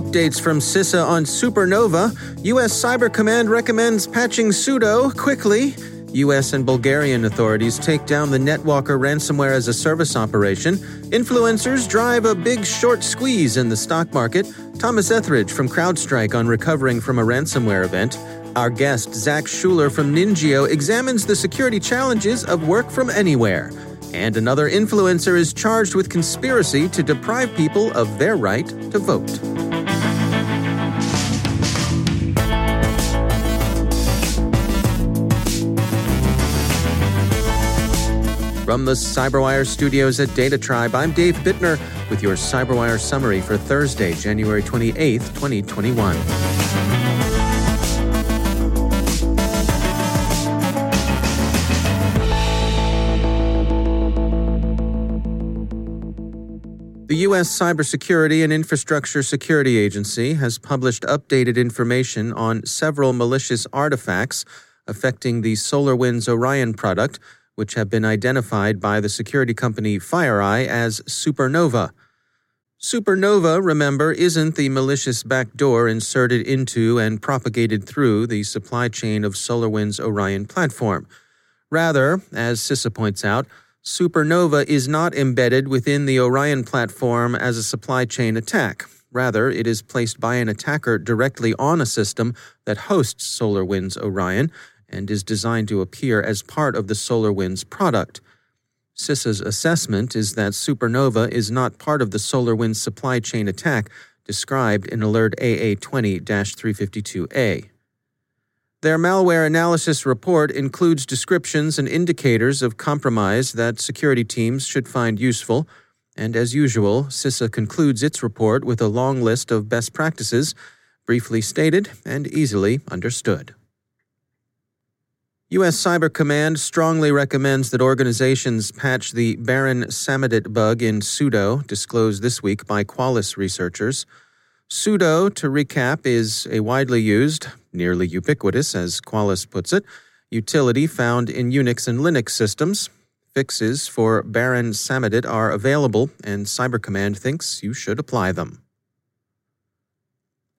Updates from CISA on Supernova. U.S. Cyber Command recommends patching sudo quickly. U.S. and Bulgarian authorities take down the NetWalker ransomware as a service operation. Influencers drive a big short squeeze in the stock market. Thomas Etheridge from CrowdStrike on recovering from a ransomware event. Our guest, Zach Schuler from NINJIO, examines the security challenges of work from anywhere. And another influencer is charged with conspiracy to deprive people of their right to vote. From the CyberWire studios at Data Tribe, I'm Dave Bittner with your CyberWire summary for Thursday, January 28th, 2021. The U.S. Cybersecurity and Infrastructure Security Agency has published updated information on several malicious artifacts affecting the SolarWinds Orion product which have been identified by the security company FireEye as supernova. Supernova, remember, isn't the malicious backdoor inserted into and propagated through the supply chain of SolarWinds Orion platform. Rather, as CISA points out, Supernova is not embedded within the Orion platform as a supply chain attack. Rather, it is placed by an attacker directly on a system that hosts SolarWinds Orion and is designed to appear as part of the SolarWinds product. CISA's assessment is that Supernova is not part of the solar wind supply chain attack described in Alert AA 20 352A. Their malware analysis report includes descriptions and indicators of compromise that security teams should find useful, and as usual, CISA concludes its report with a long list of best practices, briefly stated and easily understood. U.S. Cyber Command strongly recommends that organizations patch the Baron Samedit bug in sudo, disclosed this week by Qualys researchers. Sudo, to recap, is a widely used, nearly ubiquitous, as Qualys puts it, utility found in Unix and Linux systems. Fixes for Baron Samedit are available, and Cyber Command thinks you should apply them.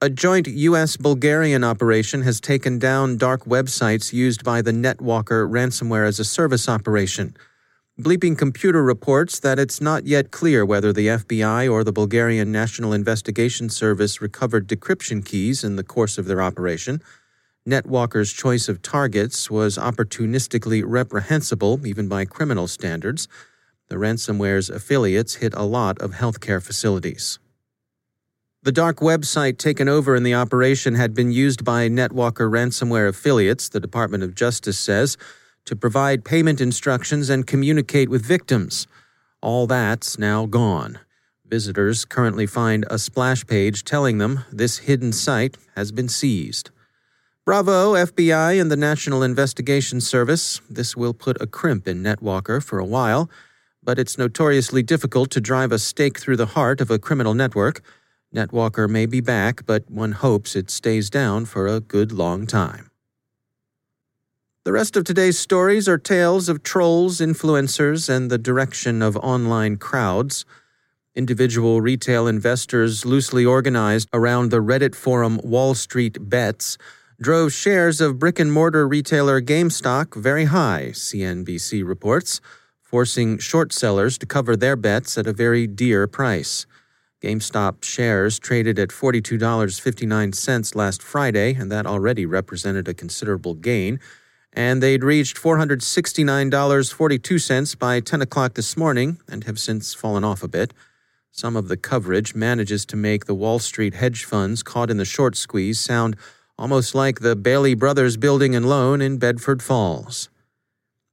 A joint U.S. Bulgarian operation has taken down dark websites used by the NetWalker ransomware as a service operation. Bleeping Computer reports that it's not yet clear whether the FBI or the Bulgarian National Investigation Service recovered decryption keys in the course of their operation. NetWalker's choice of targets was opportunistically reprehensible, even by criminal standards. The ransomware's affiliates hit a lot of healthcare facilities. The dark website taken over in the operation had been used by NetWalker ransomware affiliates, the Department of Justice says, to provide payment instructions and communicate with victims. All that's now gone. Visitors currently find a splash page telling them this hidden site has been seized. Bravo, FBI, and the National Investigation Service. This will put a crimp in NetWalker for a while, but it's notoriously difficult to drive a stake through the heart of a criminal network. Netwalker may be back, but one hopes it stays down for a good long time. The rest of today's stories are tales of trolls, influencers, and the direction of online crowds. Individual retail investors, loosely organized around the Reddit forum Wall Street Bets, drove shares of brick and mortar retailer GameStop very high, CNBC reports, forcing short sellers to cover their bets at a very dear price. GameStop shares traded at $42.59 last Friday, and that already represented a considerable gain and they'd reached $469.42 by 10 o'clock this morning and have since fallen off a bit. Some of the coverage manages to make the Wall Street hedge funds caught in the short squeeze sound almost like the Bailey Brothers building and loan in Bedford Falls.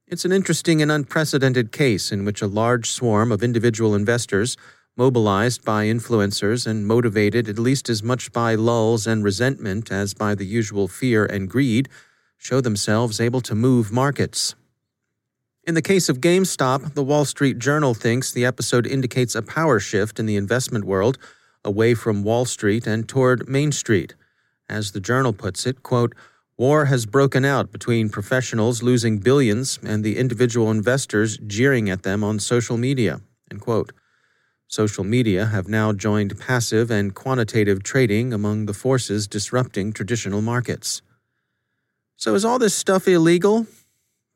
It's an interesting and unprecedented case in which a large swarm of individual investors, mobilized by influencers and motivated at least as much by lulz and resentment as by the usual fear and greed, show themselves able to move markets. In the case of GameStop, the Wall Street Journal thinks the episode indicates a power shift in the investment world away from Wall Street and toward Main Street. As the journal puts it, quote, War has broken out between professionals losing billions and the individual investors jeering at them on social media. End quote. Social media have now joined passive and quantitative trading among the forces disrupting traditional markets. So, is all this stuff illegal?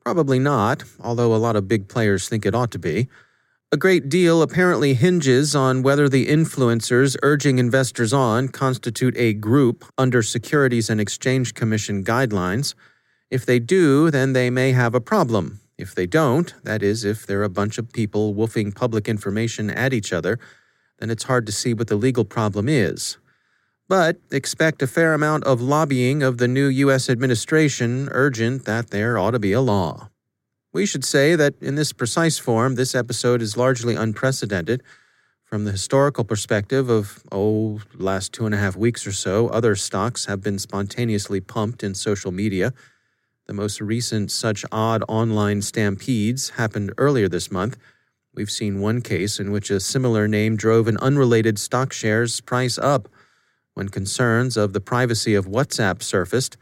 Probably not, although a lot of big players think it ought to be. A great deal apparently hinges on whether the influencers urging investors on constitute a group under Securities and Exchange Commission guidelines. If they do, then they may have a problem. If they don't, that is, if they're a bunch of people woofing public information at each other, then it's hard to see what the legal problem is but expect a fair amount of lobbying of the new U.S. administration urgent that there ought to be a law. We should say that in this precise form, this episode is largely unprecedented. From the historical perspective of, oh, last two and a half weeks or so, other stocks have been spontaneously pumped in social media. The most recent such odd online stampedes happened earlier this month. We've seen one case in which a similar name drove an unrelated stock share's price up. When concerns of the privacy of WhatsApp surfaced,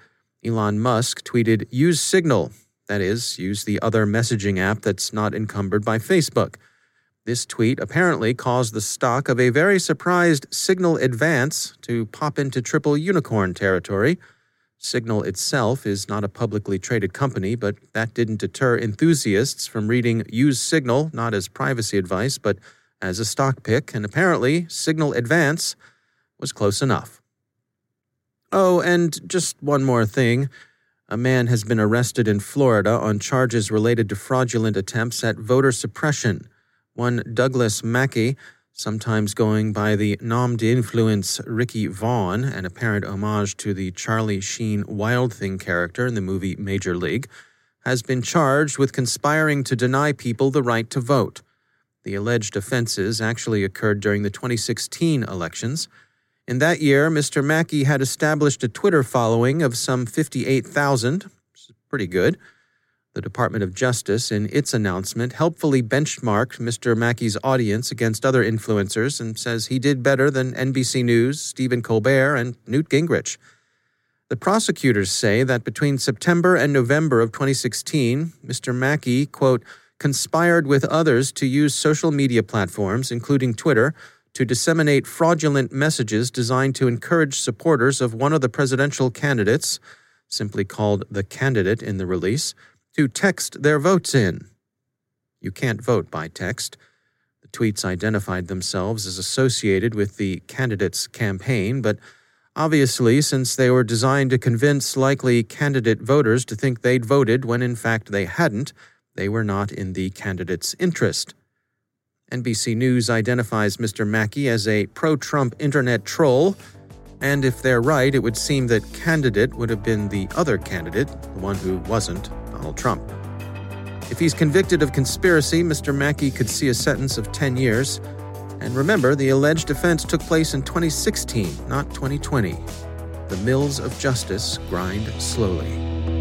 Elon Musk tweeted, Use Signal, that is, use the other messaging app that's not encumbered by Facebook. This tweet apparently caused the stock of a very surprised Signal Advance to pop into triple unicorn territory. Signal itself is not a publicly traded company, but that didn't deter enthusiasts from reading Use Signal not as privacy advice, but as a stock pick, and apparently Signal Advance was close enough. Oh, and just one more thing. A man has been arrested in Florida on charges related to fraudulent attempts at voter suppression. One Douglas Mackey, sometimes going by the nom d'influence Ricky Vaughn, an apparent homage to the Charlie Sheen Wild Thing character in the movie Major League, has been charged with conspiring to deny people the right to vote. The alleged offenses actually occurred during the 2016 elections. In that year, Mr. Mackey had established a Twitter following of some 58,000, which is pretty good. The Department of Justice, in its announcement, helpfully benchmarked Mr. Mackey's audience against other influencers and says he did better than NBC News, Stephen Colbert, and Newt Gingrich. The prosecutors say that between September and November of 2016, Mr. Mackey, quote, conspired with others to use social media platforms, including Twitter, to disseminate fraudulent messages designed to encourage supporters of one of the presidential candidates, simply called the candidate in the release, to text their votes in. You can't vote by text. The tweets identified themselves as associated with the candidate's campaign, but obviously, since they were designed to convince likely candidate voters to think they'd voted when in fact they hadn't, they were not in the candidate's interest. NBC News identifies Mr. Mackey as a pro Trump internet troll. And if they're right, it would seem that candidate would have been the other candidate, the one who wasn't Donald Trump. If he's convicted of conspiracy, Mr. Mackey could see a sentence of 10 years. And remember, the alleged offense took place in 2016, not 2020. The mills of justice grind slowly.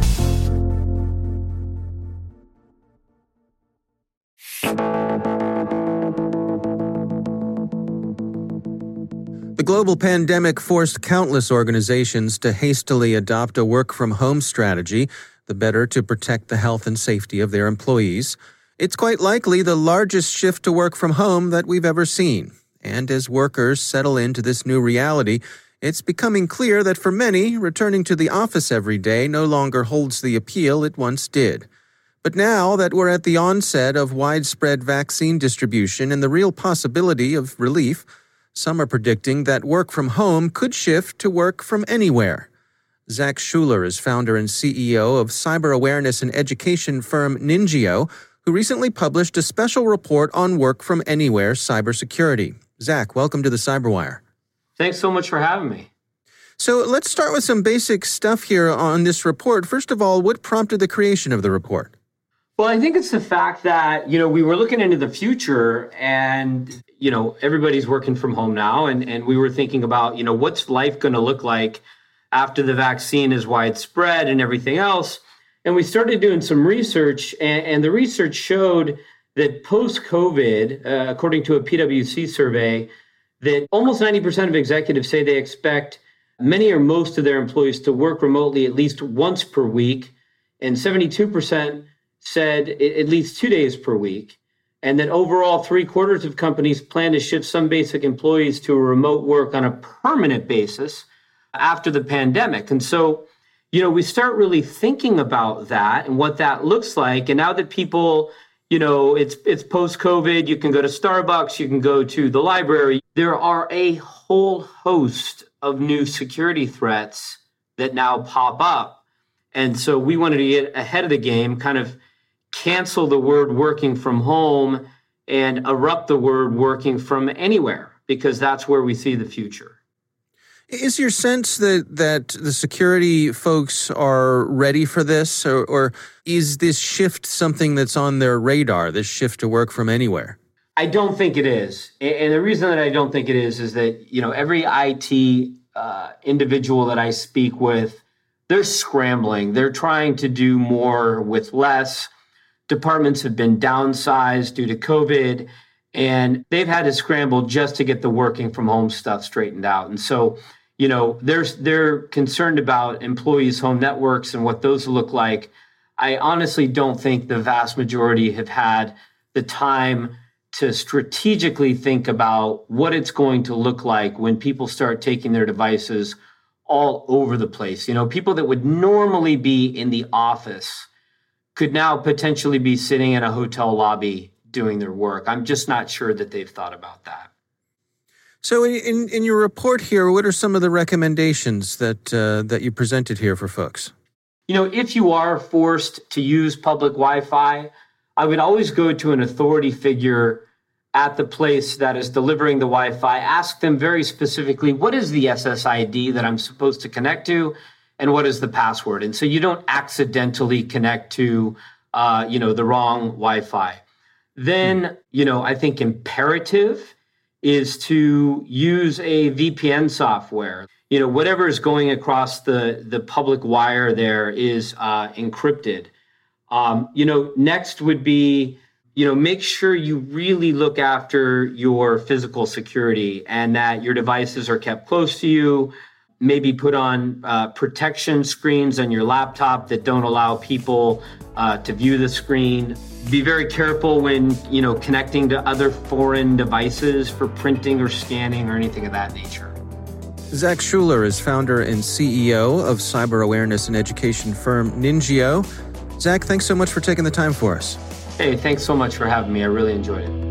Global pandemic forced countless organizations to hastily adopt a work from home strategy, the better to protect the health and safety of their employees. It's quite likely the largest shift to work from home that we've ever seen. And as workers settle into this new reality, it's becoming clear that for many, returning to the office every day no longer holds the appeal it once did. But now that we're at the onset of widespread vaccine distribution and the real possibility of relief, some are predicting that work from home could shift to work from anywhere. Zach Schuler is founder and CEO of cyber awareness and education firm NINJIO, who recently published a special report on work from anywhere cybersecurity. Zach, welcome to the Cyberwire. Thanks so much for having me. So let's start with some basic stuff here on this report. First of all, what prompted the creation of the report? Well, I think it's the fact that, you know, we were looking into the future and, you know, everybody's working from home now. And, and we were thinking about, you know, what's life going to look like after the vaccine is widespread and everything else. And we started doing some research, and, and the research showed that post COVID, uh, according to a PwC survey, that almost 90% of executives say they expect many or most of their employees to work remotely at least once per week. And 72% said at least two days per week. And that overall, three quarters of companies plan to shift some basic employees to remote work on a permanent basis after the pandemic. And so, you know, we start really thinking about that and what that looks like. And now that people, you know, it's it's post COVID, you can go to Starbucks, you can go to the library. There are a whole host of new security threats that now pop up. And so we wanted to get ahead of the game, kind of cancel the word working from home and erupt the word working from anywhere because that's where we see the future. Is your sense that that the security folks are ready for this, or, or, is this shift something that's on their radar? This shift to work from anywhere? I don't think it is, and the reason that I don't think it is is that you know every IT uh, individual that I speak with, they're scrambling. They're trying to do more with less departments have been downsized due to COVID, and they've had to scramble just to get the working from home stuff straightened out. And so, you know, they're they're concerned about employees' home networks and what those look like. I honestly don't think the vast majority have had the time to strategically think about what it's going to look like when people start taking their devices all over the place. You know, people that would normally be in the office could now potentially be sitting in a hotel lobby doing their work. I'm just not sure that they've thought about that. So, in, in your report here, what are some of the recommendations that uh, that you presented here for folks? you know, if you are forced to use public Wi Fi, I would always go to an authority figure at the place that is delivering the Wi Fi. Ask them very specifically what is the SSID that I'm supposed to connect to and what is the password. And so you don't accidentally connect to, uh, you know, the wrong Wi Fi. Then, you know, I think imperative is to use a VPN software you know whatever is going across the the public wire there is uh, encrypted um, you know next would be you know make sure you really look after your physical security and that your devices are kept close to you maybe put on uh, protection screens on your laptop that don't allow people uh, to view the screen be very careful when you know connecting to other foreign devices for printing or scanning or anything of that nature Zach Schuler is founder and CEO of cyber awareness and education firm NINJIO. Zach, thanks so much for taking the time for us. Hey, thanks so much for having me. I really enjoyed it.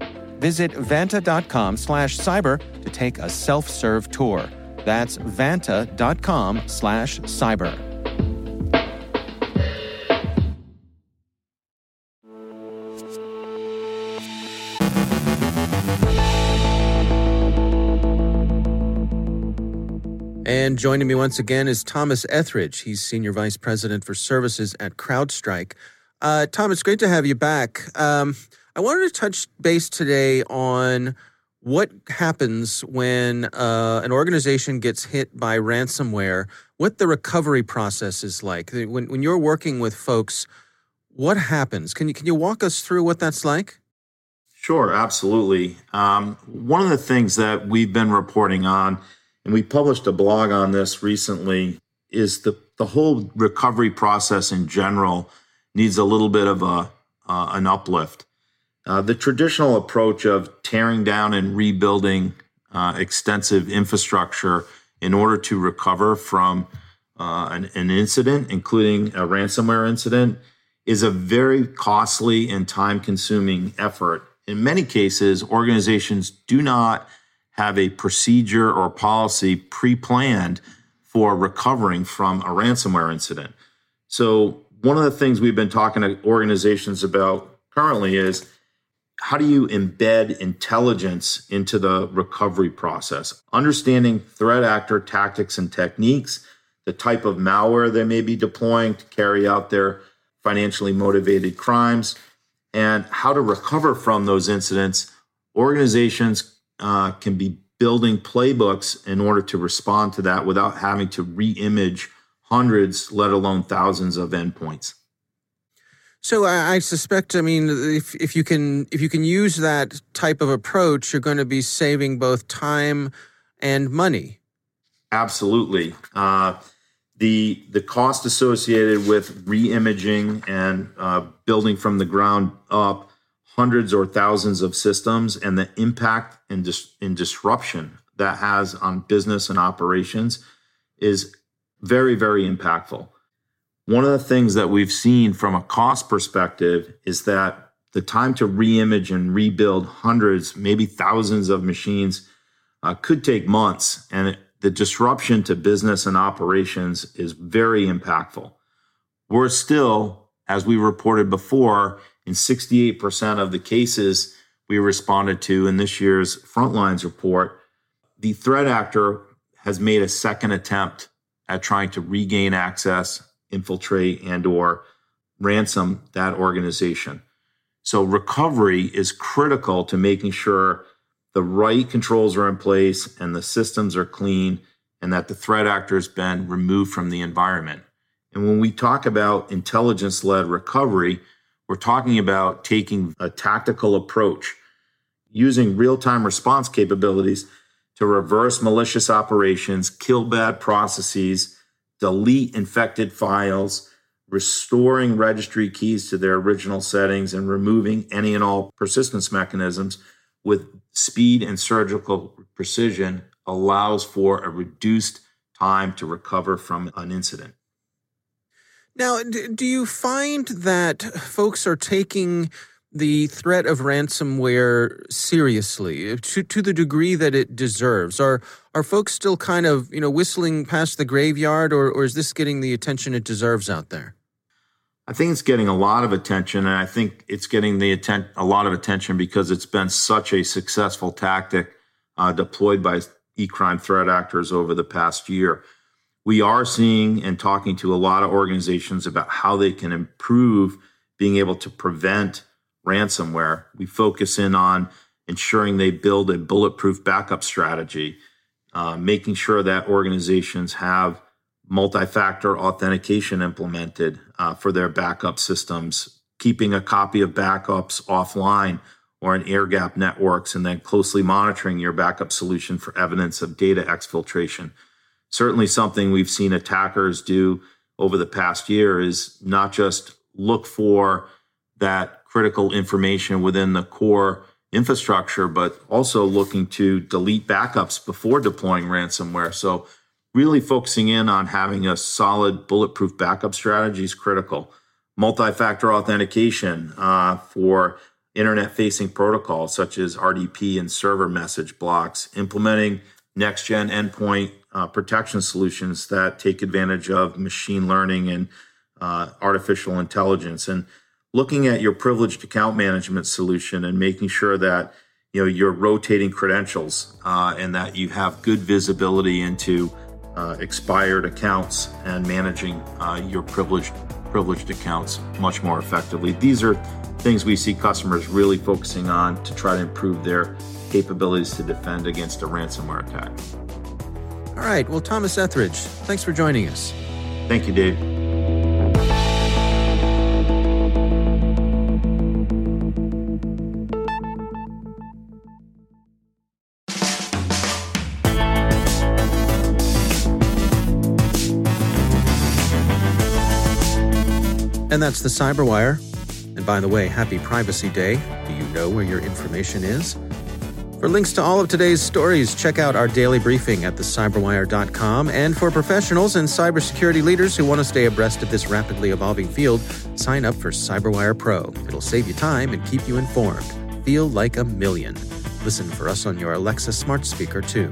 Visit vanta.com slash cyber to take a self-serve tour. That's vanta.com slash cyber. And joining me once again is Thomas Etheridge. He's Senior Vice President for Services at CrowdStrike. Uh, Tom, it's great to have you back. Um, I wanted to touch base today on what happens when uh, an organization gets hit by ransomware, what the recovery process is like. When, when you're working with folks, what happens? Can you, can you walk us through what that's like? Sure, absolutely. Um, one of the things that we've been reporting on, and we published a blog on this recently, is the, the whole recovery process in general needs a little bit of a uh, an uplift. Uh, the traditional approach of tearing down and rebuilding uh, extensive infrastructure in order to recover from uh, an, an, incident, including a ransomware incident, is a very costly and time consuming effort. In many cases, organizations do not have a procedure or policy pre planned for recovering from a ransomware incident. So, one of the things we've been talking to organizations about currently is how do you embed intelligence into the recovery process? Understanding threat actor tactics and techniques, the type of malware they may be deploying to carry out their financially motivated crimes, and how to recover from those incidents. Organizations uh, can be building playbooks in order to respond to that without having to re image hundreds, let alone thousands of endpoints. So I, I, suspect, I mean, if if you can if you can use that type of approach, you're going to be saving both time and money. Absolutely. Uh, the the cost associated with re-imaging and uh, building from the ground up hundreds or thousands of systems and the impact and, dis- and disruption that has on business and operations is very very impactful one of the things that we've seen from a cost perspective is that the time to reimage and rebuild hundreds, maybe thousands of machines uh, could take months. And it, the disruption to business and operations is very impactful. We're still, as we reported before, in 68% of the cases we responded to in this year's Frontlines report, the threat actor has made a second attempt at trying to regain access infiltrate and or ransom that organization. So recovery is critical to making sure the right controls are in place and the systems are clean and that the threat actor has been removed from the environment. And when we talk about intelligence led recovery, We're talking about taking a tactical approach, using real time response capabilities to reverse malicious operations, kill bad processes, delete infected files, restoring registry keys to their original settings, and removing any and all persistence mechanisms with speed and surgical precision allows for a reduced time to recover from an incident. Now, do you find that folks are taking the threat of ransomware seriously to, to the degree that it deserves? Are are folks still kind of you know whistling past the graveyard, or or is this getting the attention it deserves out there? I think it's getting a lot of attention, and I think it's getting the atten- a lot of attention because it's been such a successful tactic uh, deployed by e-crime threat actors over the past year we are seeing and talking to a lot of organizations about how they can improve being able to prevent ransomware. We focus in on ensuring they build a bulletproof backup strategy, uh, making sure that organizations have multi factor authentication implemented uh, for their backup systems, keeping a copy of backups offline or in air gap networks, and then closely monitoring your backup solution for evidence of data exfiltration certainly something we've seen attackers do over the past year is not just look for that critical information within the core infrastructure, but also looking to delete backups before deploying ransomware. So, really focusing in on having a solid bulletproof backup strategy is critical. Multi factor authentication uh, for internet facing protocols such as RDP and server message blocks, implementing next gen endpoint uh, protection solutions that take advantage of machine learning and uh, artificial intelligence and looking at your privileged account management solution and making sure that you know you're rotating credentials uh, and that you have good visibility into uh, expired accounts and managing uh, your privileged privileged accounts much more effectively these are things we see customers really focusing on to try to improve their capabilities to defend against a ransomware attack. All right. Well, Thomas Etheridge, thanks for joining us. Thank you, Dave. And that's the Cyberwire. And by the way, happy Privacy Day. Do you know where your information is? For links to all of today's stories, check out our daily briefing at thecyberwire.com. And for professionals and cybersecurity leaders who want to stay abreast of this rapidly evolving field, sign up for Cyberwire Pro. It'll save you time and keep you informed. Feel like a million. Listen for us on your Alexa smart speaker, too.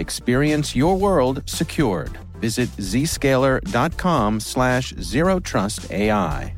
Experience your world secured. Visit zscaler.com slash zero trust AI.